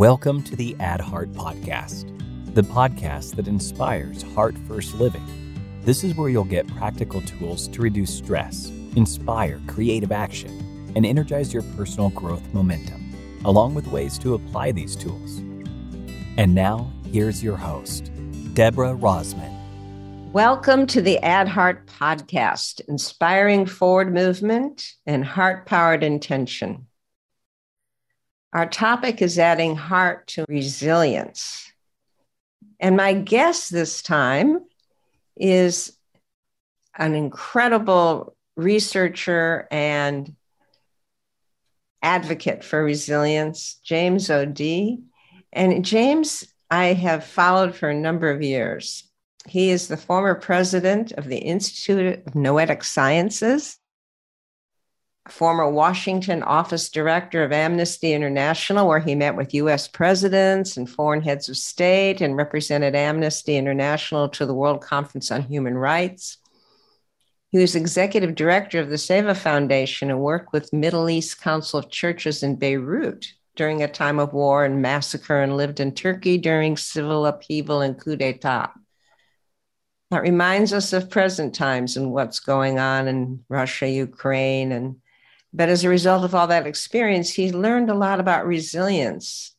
Welcome to the Add Heart Podcast, the podcast that inspires heart first living. This is where you'll get practical tools to reduce stress, inspire creative action, and energize your personal growth momentum, along with ways to apply these tools. And now, here's your host, Deborah Rozman. Welcome to the Add Heart Podcast, inspiring forward movement and heart powered intention. Our topic is adding heart to resilience. And my guest this time is an incredible researcher and advocate for resilience, James O'Dea. And James, I have followed for a number of years. He is the former president of the Institute of Noetic Sciences former Washington office director of Amnesty International, where he met with US presidents and foreign heads of state and represented Amnesty International to the World Conference on Human Rights. He was executive director of the Seva Foundation and worked with Middle East Council of Churches in Beirut during a time of war and massacre and lived in Turkey during civil upheaval and coup d'etat. That reminds us of present times and what's going on in Russia, Ukraine, and but as a result of all that experience, he learned a lot about resilience.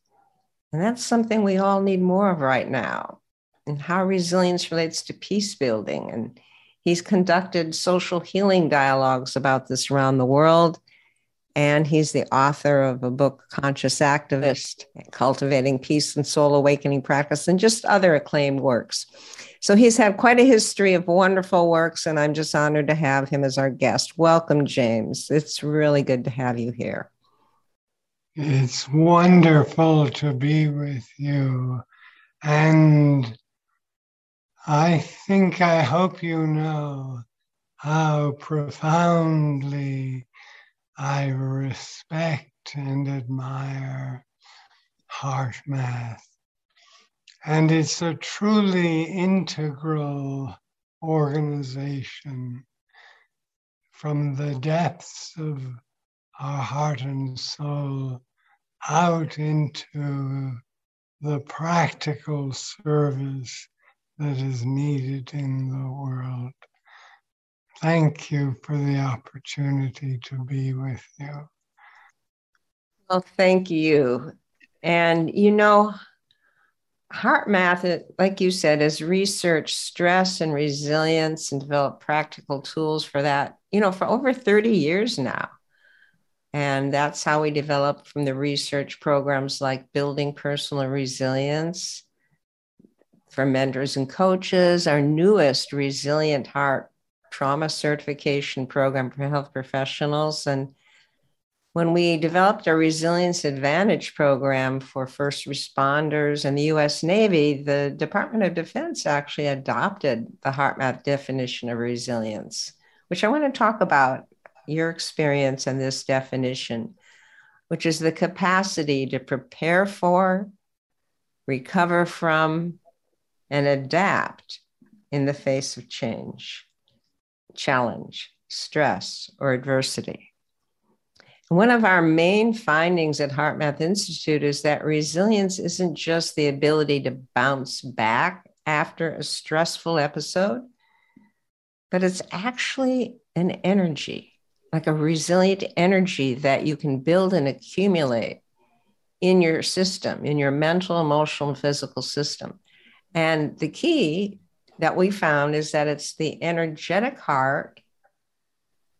And that's something we all need more of right now, and how resilience relates to peace building. And he's conducted social healing dialogues about this around the world. And he's the author of a book, Conscious Activist, Cultivating Peace and Soul Awakening Practice, and just other acclaimed works. So he's had quite a history of wonderful works, and I'm just honored to have him as our guest. Welcome, James. It's really good to have you here. It's wonderful to be with you. And I think, I hope you know how profoundly I respect and admire HeartMath. And it's a truly integral organization from the depths of our heart and soul out into the practical service that is needed in the world. Thank you for the opportunity to be with you. Well, thank you. And you know, HeartMath, like you said, is research stress and resilience and develop practical tools for that, you know, for over 30 years now. And that's how we develop from the research programs like Building Personal Resilience for mentors and coaches, our newest Resilient Heart trauma certification program for health professionals. And when we developed our Resilience Advantage program for first responders and the US Navy, the Department of Defense actually adopted the HeartMath definition of resilience, which I want to talk about your experience and this definition, which is the capacity to prepare for, recover from, and adapt in the face of change challenge, stress, or adversity. One of our main findings at HeartMath Institute is that resilience isn't just the ability to bounce back after a stressful episode, but it's actually an energy, like a resilient energy that you can build and accumulate in your system, in your mental, emotional, and physical system. And the key that we found is that it's the energetic heart,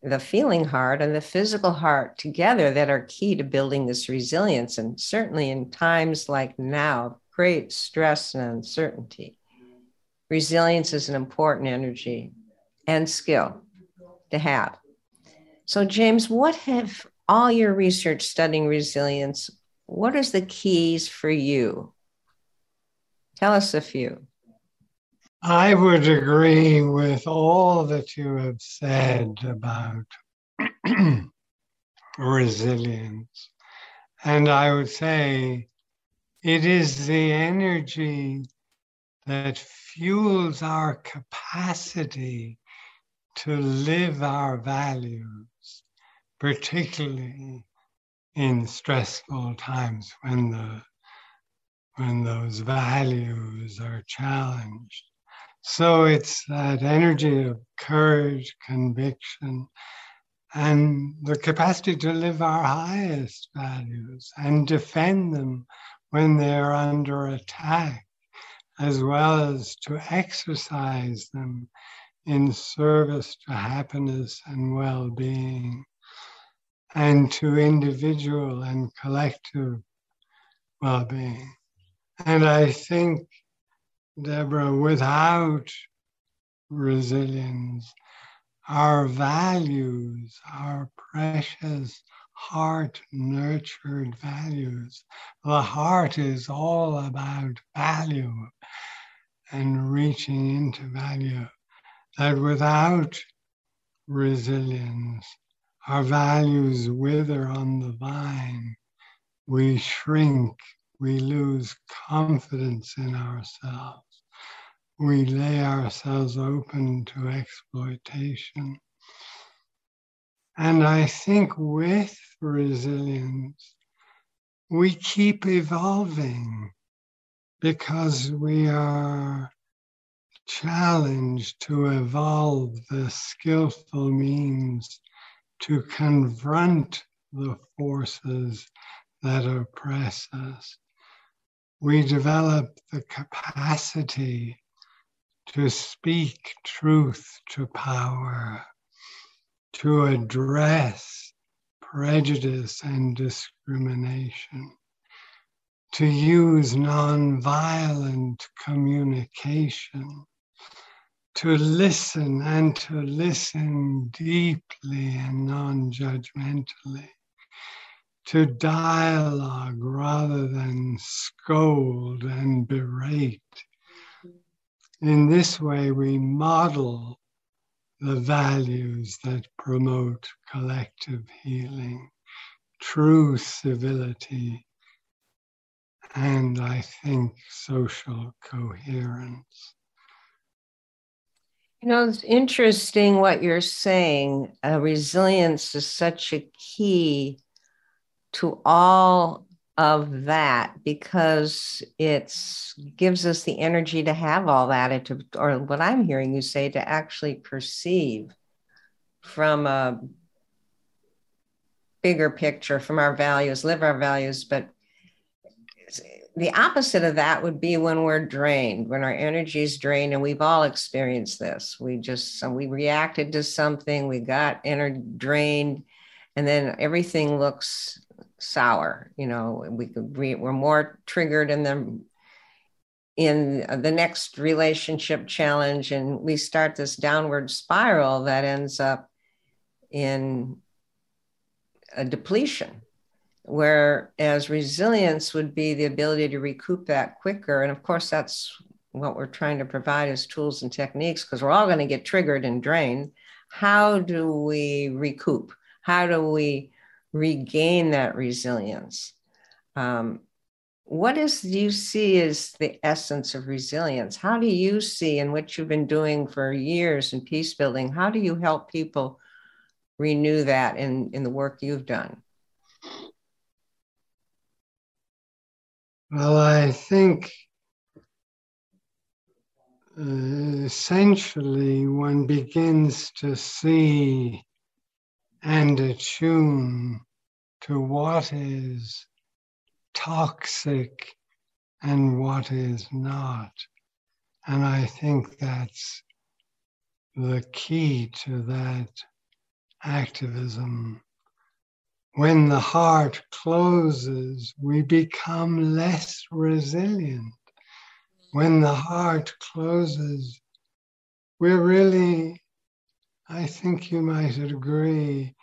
the feeling heart, and the physical heart together that are key to building this resilience. And certainly in times like now, great stress and uncertainty, resilience is an important energy and skill to have. So, James, what have all your research studying resilience? What is the keys for you? Tell us a few. I would agree with all that you have said about resilience. And I would say it is the energy that fuels our capacity to live our values, particularly in stressful times when the when those values are challenged. So it's that energy of courage, conviction, and the capacity to live our highest values and defend them when they're under attack, as well as to exercise them in service to happiness and well being, and to individual and collective well being. And I think, Deborah, without resilience, our values, our precious heart nurtured values. The heart is all about value and reaching into value. That without resilience, our values wither on the vine. We shrink, we lose confidence in ourselves we lay ourselves open to exploitation. And I think with resilience, we keep evolving because we are challenged to evolve the skillful means to confront the forces that oppress us. We develop the capacity to speak truth to power, to address prejudice and discrimination, to use nonviolent communication, to listen and to listen deeply and non judgmentally, to dialogue rather than scold and berate in this way, we model the values that promote collective healing, true civility, and I think social coherence. You know, it's interesting what you're saying. Uh, resilience is such a key to all of that because it gives us the energy to have all that to, or what i'm hearing you say to actually perceive from a bigger picture from our values live our values. But the opposite of that would be when we're drained when our energy is drained and we've all experienced this. We just we reacted to something we got energy drained and then everything looks sour. You know, we could we, we're more triggered in the in the next relationship challenge, and we start this downward spiral that ends up in a depletion. Whereas resilience would be the ability to recoup that quicker, and of course, that's what we're trying to provide as tools and techniques because we're all going to get triggered and drained. How do we recoup? How do we regain that resilience. Um, what is do you see as the essence of resilience? How do you see in what you've been doing for years in peace building? How do you help people renew that in, in the work you've done? Well, I think uh, essentially one begins to see and attune to what is toxic and what is not. And I think that's the key to that activism. When the heart closes, we become less resilient. When the heart closes, we're really I think you might agree,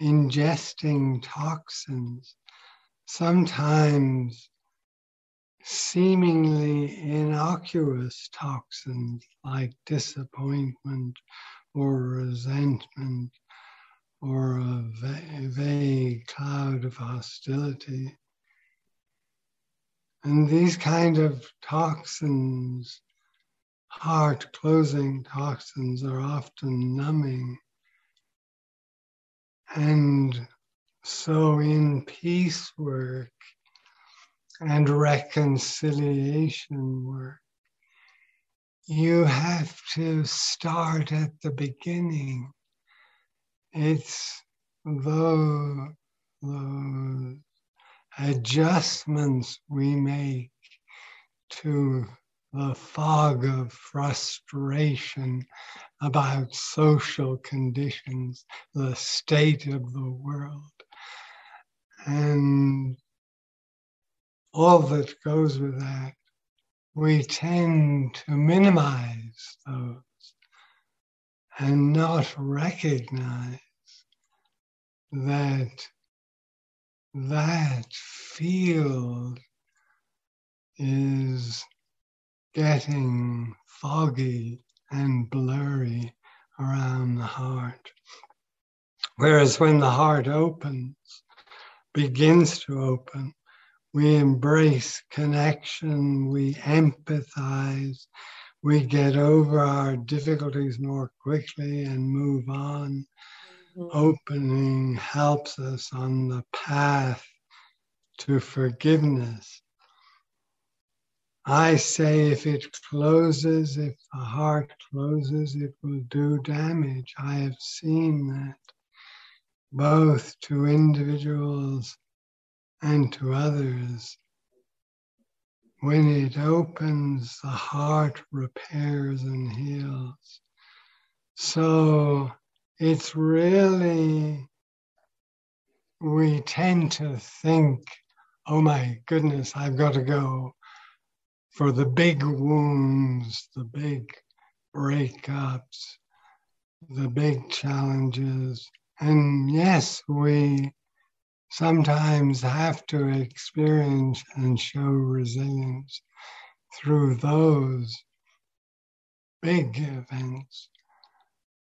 ingesting toxins, sometimes seemingly innocuous toxins like disappointment or resentment or a vague cloud of hostility. And these kind of toxins heart closing toxins are often numbing. And so in peace work, and reconciliation work, you have to start at the beginning. It's those, those adjustments we make to the fog of frustration about social conditions, the state of the world, and all that goes with that. We tend to minimize those and not recognize that that field is getting foggy and blurry around the heart. Whereas when the heart opens, begins to open, we embrace connection, we empathize, we get over our difficulties more quickly and move on. Mm-hmm. Opening helps us on the path to forgiveness. I say if it closes, if the heart closes, it will do damage. I have seen that both to individuals and to others. When it opens, the heart repairs and heals. So it's really, we tend to think, oh my goodness, I've got to go for the big wounds, the big breakups, the big challenges. And yes, we sometimes have to experience and show resilience through those big events.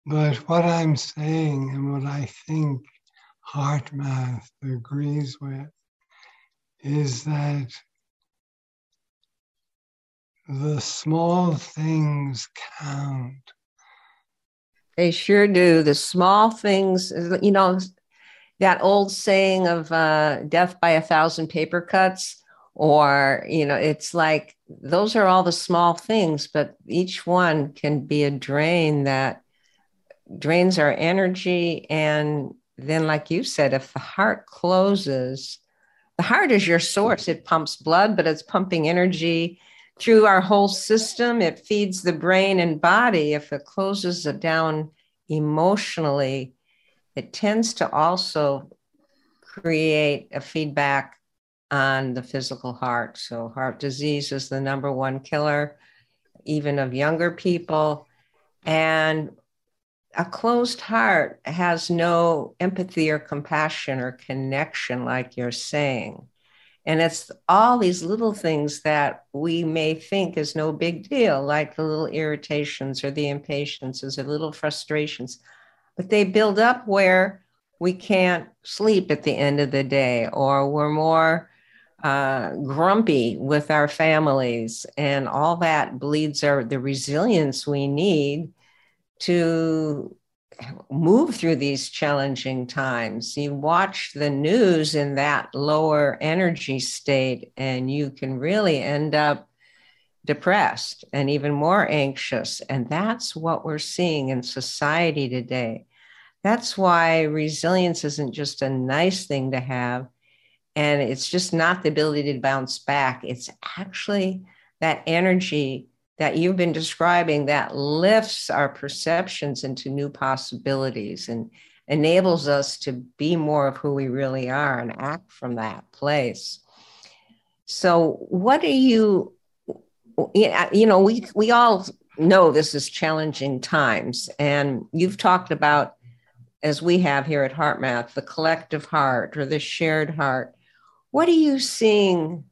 But what I'm saying and what I think HeartMath agrees with is that the small things count. They sure do. The small things, you know, that old saying of uh, death by a thousand paper cuts, or, you know, it's like those are all the small things, but each one can be a drain that drains our energy. And then, like you said, if the heart closes, the heart is your source. It pumps blood, but it's pumping energy through our whole system. It feeds the brain and body. If it closes it down emotionally, it tends to also create a feedback on the physical heart. So, heart disease is the number one killer, even of younger people. And a closed heart has no empathy or compassion or connection, like you're saying. And it's all these little things that we may think is no big deal, like the little irritations or the impatiences or little frustrations, but they build up where we can't sleep at the end of the day or we're more uh, grumpy with our families and all that bleeds our the resilience we need to move through these challenging times. You watch the news in that lower energy state, and you can really end up depressed and even more anxious. And that's what we're seeing in society today. That's why resilience isn't just a nice thing to have. And it's just not the ability to bounce back. It's actually that energy that you've been describing that lifts our perceptions into new possibilities and enables us to be more of who we really are and act from that place. So, what are you, you know, we, we all know this is challenging times, and you've talked about, as we have here at HeartMath, the collective heart or the shared heart. What are you seeing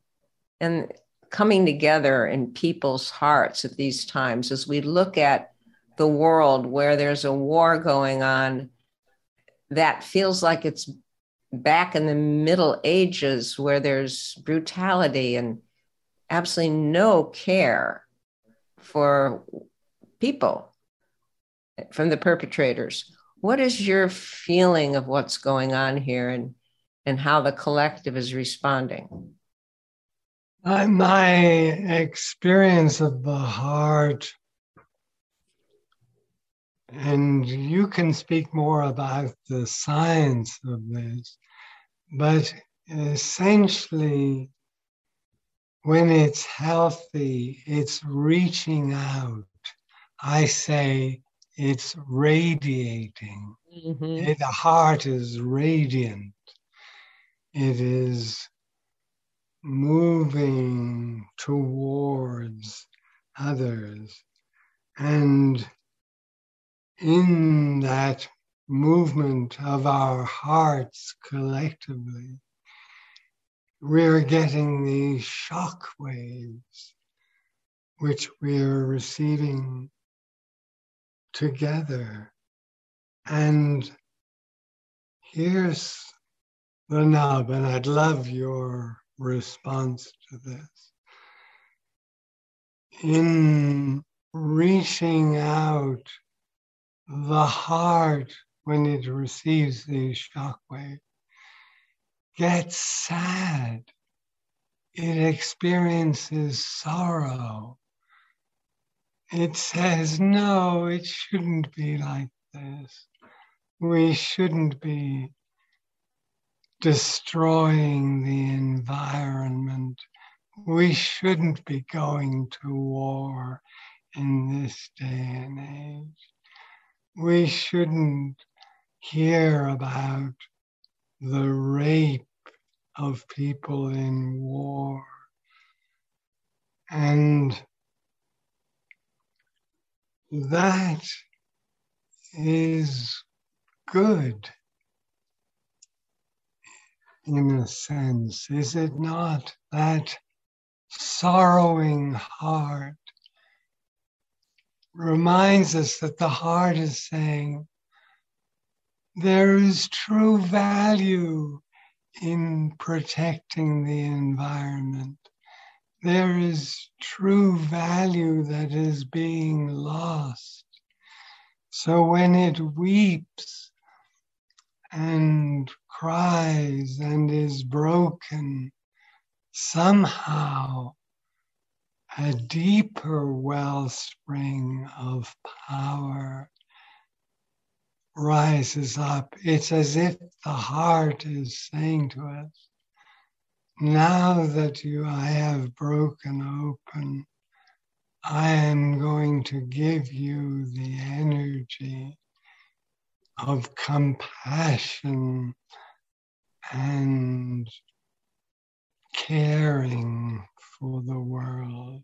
and coming together in people's hearts at these times as we look at the world where there's a war going on that feels like it's back in the Middle Ages where there's brutality and absolutely no care for people from the perpetrators. What is your feeling of what's going on here and, and how the collective is responding? Uh, my experience of the heart, and you can speak more about the science of this, but essentially, when it's healthy, it's reaching out. I say it's radiating. Mm-hmm. The heart is radiant. It is moving towards others. And in that movement of our hearts collectively, we're getting these shock waves which we're receiving together. And here's the nub, and I'd love your response to this. In reaching out, the heart, when it receives these shockwaves, gets sad. It experiences sorrow. It says, no, it shouldn't be like this. We shouldn't be destroying the environment. We shouldn't be going to war in this day and age. We shouldn't hear about the rape of people in war. And that is good in a sense, is it not? That sorrowing heart reminds us that the heart is saying, there is true value in protecting the environment. There is true value that is being lost. So when it weeps and cries and is broken, somehow a deeper wellspring of power rises up. It's as if the heart is saying to us, now that you I have broken open, I am going to give you the energy of compassion and caring for the world.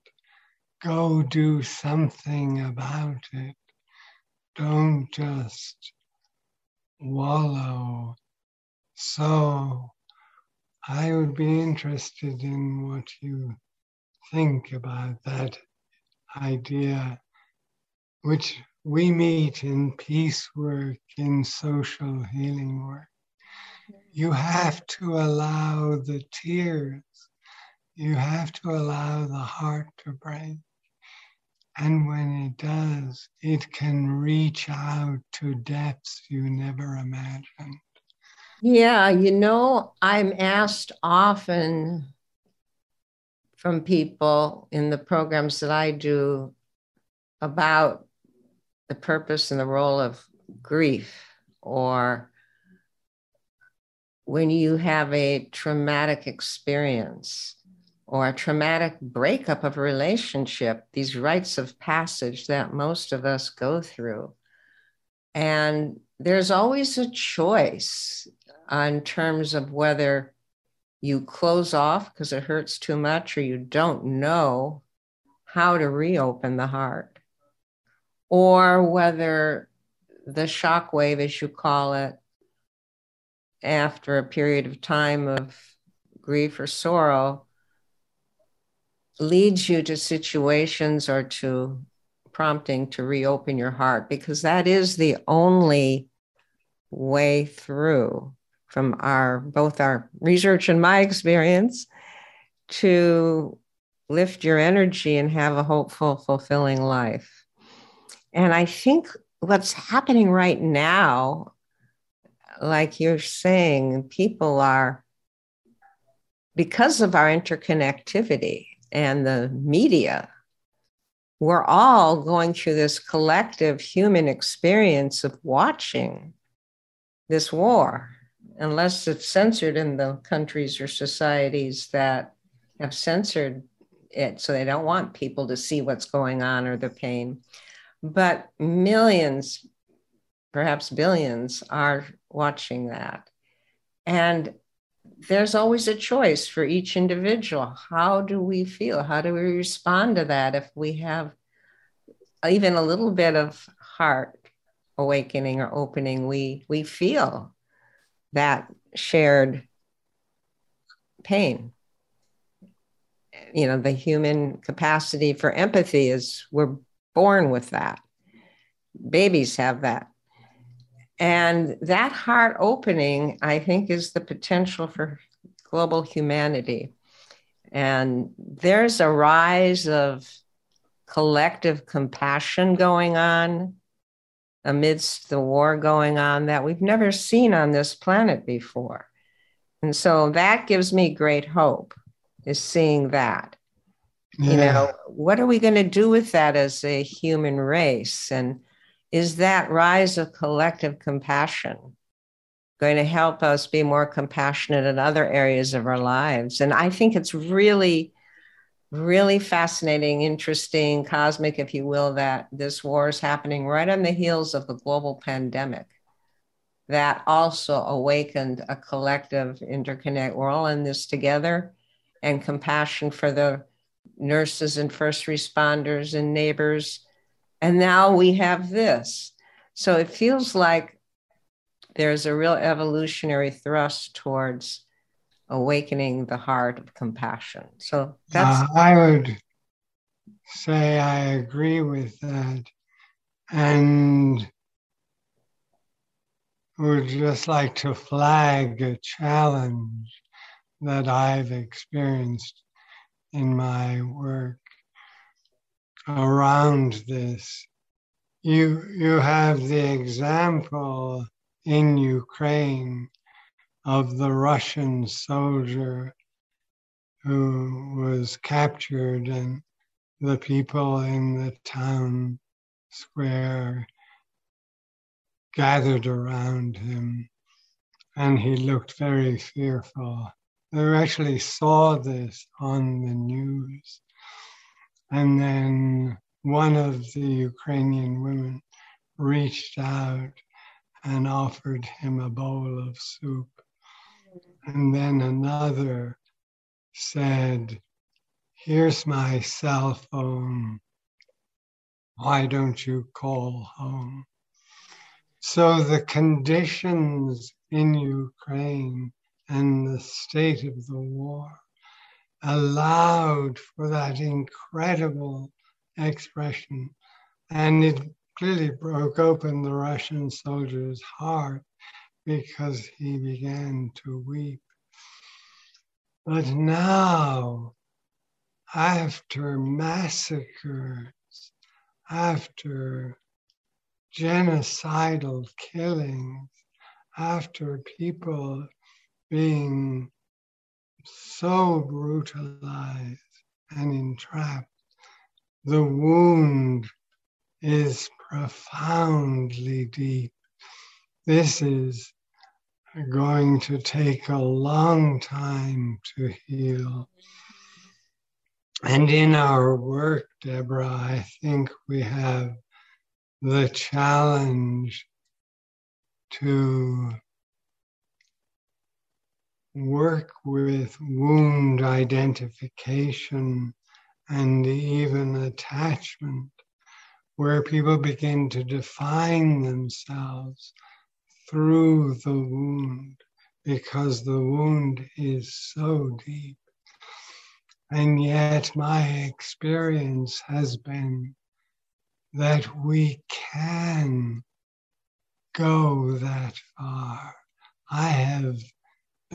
Go do something about it. Don't just wallow. So, I would be interested in what you think about that idea, which we meet in peace work, in social healing work. You have to allow the tears, you have to allow the heart to break. And when it does, it can reach out to depths you never imagined. Yeah, you know, I'm asked often from people in the programs that I do about the purpose and the role of grief or when you have a traumatic experience or a traumatic breakup of a relationship, these rites of passage that most of us go through. And there's always a choice in terms of whether you close off because it hurts too much or you don't know how to reopen the heart or whether the shock wave, as you call it, after a period of time of grief or sorrow, leads you to situations or to prompting to reopen your heart, because that is the only way through from our both our research and my experience to lift your energy and have a hopeful, fulfilling life. And I think what's happening right now, like you're saying, people are because of our interconnectivity and the media, we're all going through this collective human experience of watching this war, unless it's censored in the countries or societies that have censored it. So they don't want people to see what's going on or the pain. But millions, perhaps billions, are watching that. And there's always a choice for each individual. How do we feel? How do we respond to that if we have even a little bit of heart awakening or opening? We we feel that shared pain. You know, the human capacity for empathy is we're born with that. Babies have that. And that heart opening, I think, is the potential for global humanity. And there's a rise of collective compassion going on amidst the war going on that we've never seen on this planet before. And so that gives me great hope, is seeing that. Yeah. You know, what are we going to do with that as a human race? And is that rise of collective compassion going to help us be more compassionate in other areas of our lives? And I think it's really, really fascinating, interesting, cosmic, if you will, that this war is happening right on the heels of the global pandemic that also awakened a collective interconnect. We're all in this together and compassion for the nurses and first responders and neighbors and now we have this. So it feels like there's a real evolutionary thrust towards awakening the heart of compassion. So that's. Uh, I would say I agree with that. And would just like to flag a challenge that I've experienced in my work around this. You, you have the example in Ukraine of the Russian soldier who was captured and the people in the town square gathered around him and he looked very fearful. They actually saw this on the news. And then one of the Ukrainian women reached out and offered him a bowl of soup. And then another said, Here's my cell phone. Why don't you call home? So the conditions in Ukraine and the state of the war allowed for that incredible expression. And it clearly broke open the Russian soldier's heart because he began to weep. But now, after massacres, after genocidal killings, after people being so brutalized and entrapped. The wound is profoundly deep. This is going to take a long time to heal. And in our work, Deborah, I think we have the challenge to work with wound identification and even attachment, where people begin to define themselves through the wound because the wound is so deep. And yet, my experience has been that we can go that far. I have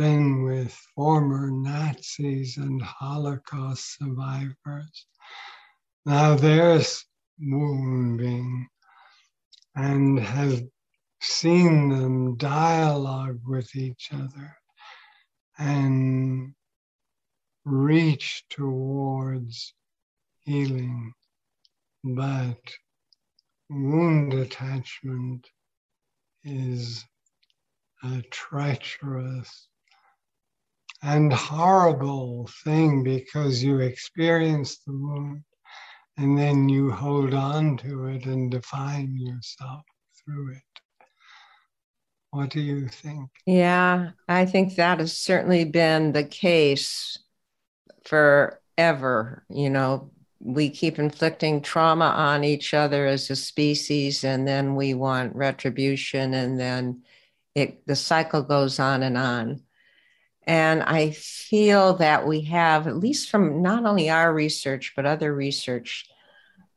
been with former Nazis and Holocaust survivors. Now there's wounding and have seen them dialogue with each other and reach towards healing, but wound attachment is a treacherous and horrible thing because you experience the wound and then you hold on to it and define yourself through it. What do you think? Yeah, I think that has certainly been the case forever. You know, we keep inflicting trauma on each other as a species, and then we want retribution, and then it the cycle goes on and on. And I feel that we have, at least from not only our research, but other research,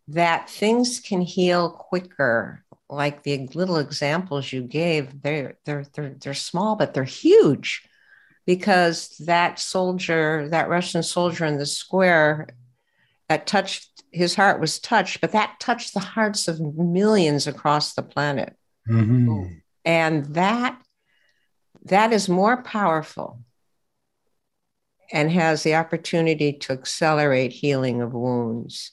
that things can heal quicker like the little examples you gave, they're they're they're they're small, but they're huge because that soldier, that Russian soldier in the square, that touched his heart was touched, but that touched the hearts of millions across the planet. Mm-hmm. And that that is more powerful and has the opportunity to accelerate healing of wounds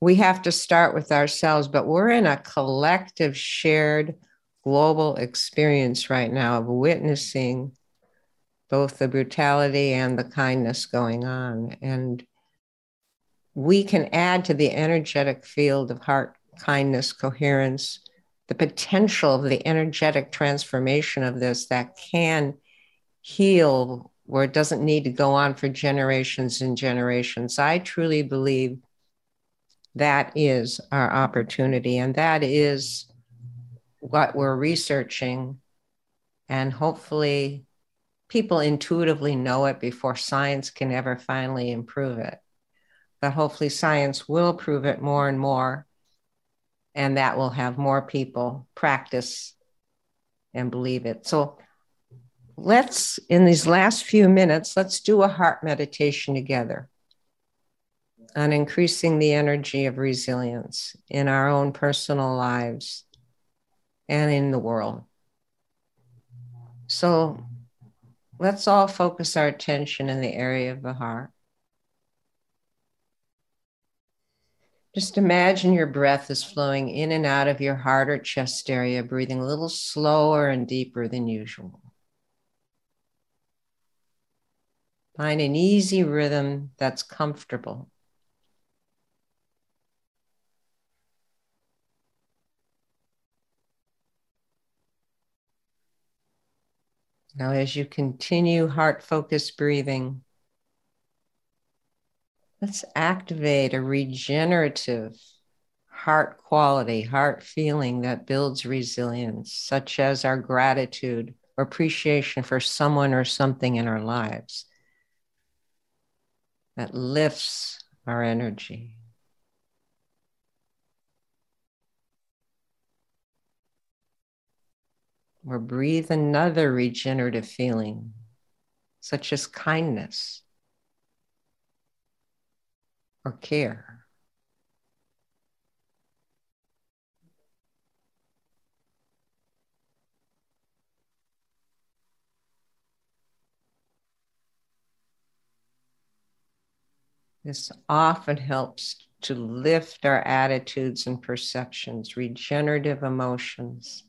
we have to start with ourselves, but we're in a collective, shared global experience right now of witnessing both the brutality and the kindness going on. And we can add to the energetic field of heart, kindness, coherence, the potential of the energetic transformation of this that can heal where it doesn't need to go on for generations and generations. I truly believe that is our opportunity. And that is what we're researching. And hopefully, people intuitively know it before science can ever finally improve it. But hopefully, science will prove it more and more. And that will have more people practice and believe it. So, let's, in these last few minutes, let's do a heart meditation together on increasing the energy of resilience in our own personal lives and in the world. So let's all focus our attention in the area of the heart. Just imagine your breath is flowing in and out of your heart or chest area, breathing a little slower and deeper than usual. Find an easy rhythm that's comfortable. Now, as you continue heart focused breathing, let's activate a regenerative heart quality, heart feeling that builds resilience, such as our gratitude or appreciation for someone or something in our lives that lifts our energy. or breathe another regenerative feeling, such as kindness or care. This often helps to lift our attitudes and perceptions, regenerative emotions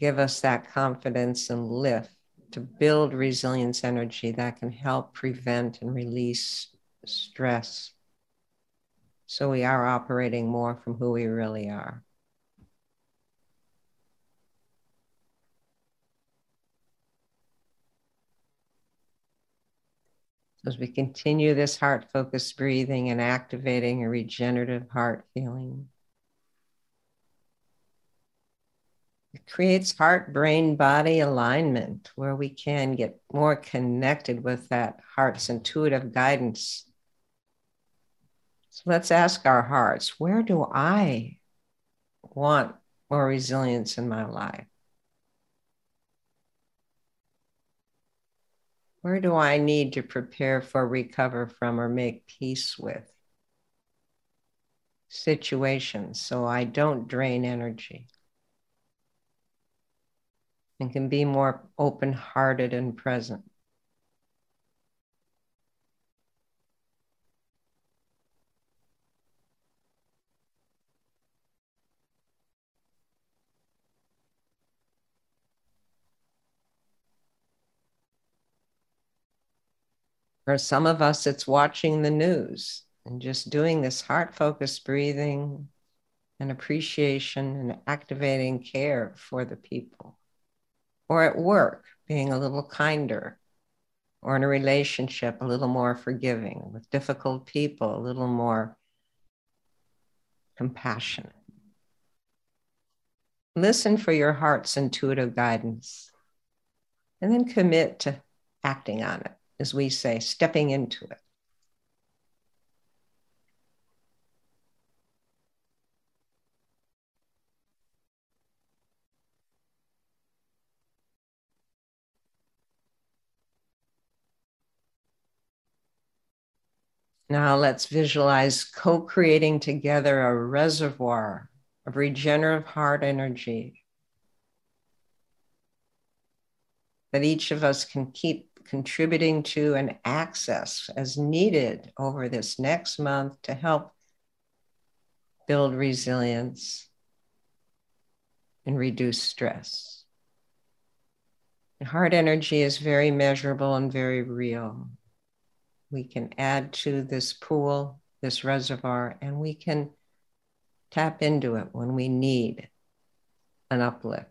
give us that confidence and lift to build resilience energy that can help prevent and release stress. So we are operating more from who we really are. As we continue this heart focused breathing and activating a regenerative heart feeling. It creates heart brain body alignment where we can get more connected with that heart's intuitive guidance. So let's ask our hearts where do I want more resilience in my life? Where do I need to prepare for, recover from, or make peace with situations so I don't drain energy? and can be more open hearted and present. For some of us, it's watching the news and just doing this heart focused breathing and appreciation and activating care for the people. Or at work, being a little kinder, or in a relationship, a little more forgiving, with difficult people, a little more compassionate. Listen for your heart's intuitive guidance and then commit to acting on it, as we say, stepping into it. Now let's visualize co creating together a reservoir of regenerative heart energy that each of us can keep contributing to and access as needed over this next month to help build resilience and reduce stress. heart energy is very measurable and very real we can add to this pool, this reservoir, and we can tap into it when we need an uplift.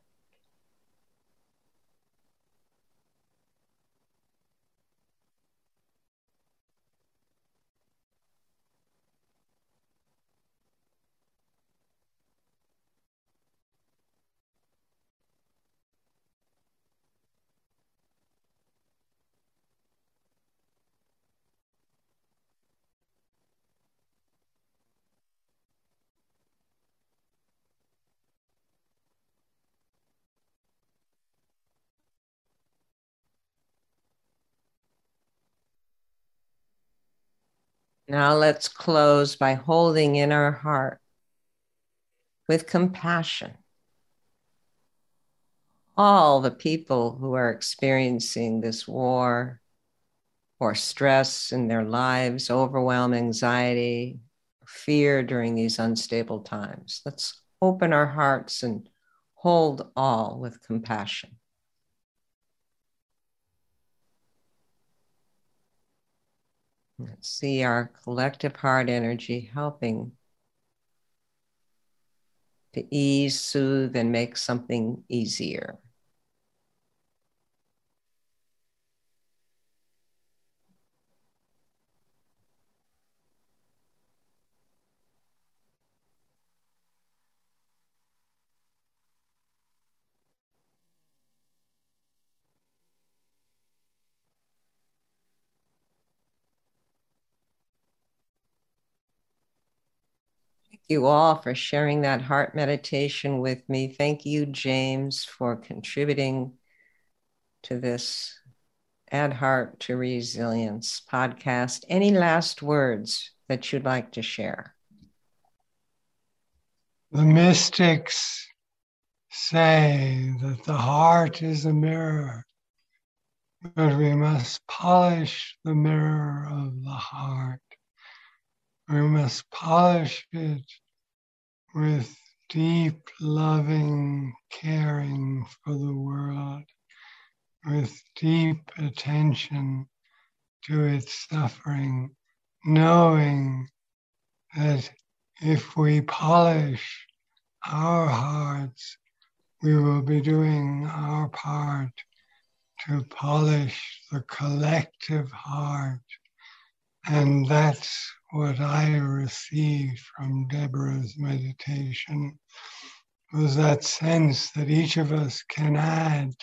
Now let's close by holding in our heart with compassion all the people who are experiencing this war or stress in their lives, overwhelm, anxiety, fear during these unstable times. Let's open our hearts and hold all with compassion. Let's see our collective heart energy helping to ease, soothe, and make something easier. You all for sharing that heart meditation with me. Thank you, James, for contributing to this Add Heart to Resilience podcast. Any last words that you'd like to share? The mystics say that the heart is a mirror, but we must polish the mirror of the heart. We must polish it with deep, loving caring for the world, with deep attention to its suffering, knowing that if we polish our hearts, we will be doing our part to polish the collective heart. And that's what I received from Deborah's meditation was that sense that each of us can add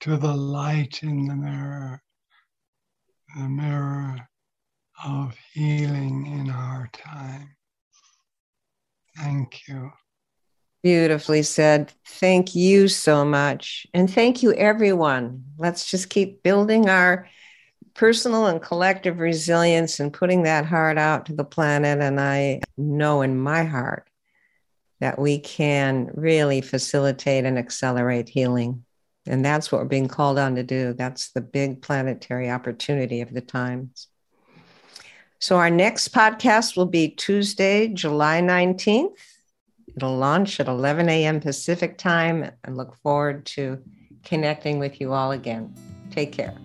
to the light in the mirror, the mirror of healing in our time. Thank you. Beautifully said. Thank you so much. And thank you, everyone. Let's just keep building our personal and collective resilience and putting that heart out to the planet. And I know in my heart that we can really facilitate and accelerate healing. And that's what we're being called on to do. That's the big planetary opportunity of the times. So, our next podcast will be Tuesday, July 19th. It'll launch at 11 a.m. Pacific time and look forward to connecting with you all again. Take care.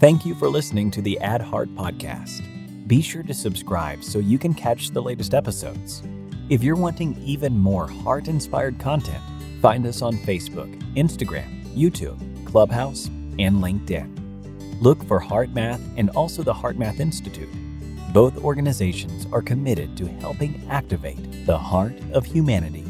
Thank you for listening to the Add Heart podcast. Be sure to subscribe so you can catch the latest episodes. If you're wanting even more heart inspired content, find us on Facebook, Instagram, YouTube, Clubhouse, and LinkedIn. Look for HeartMath and also the HeartMath Institute. Both organizations are committed to helping activate the heart of humanity.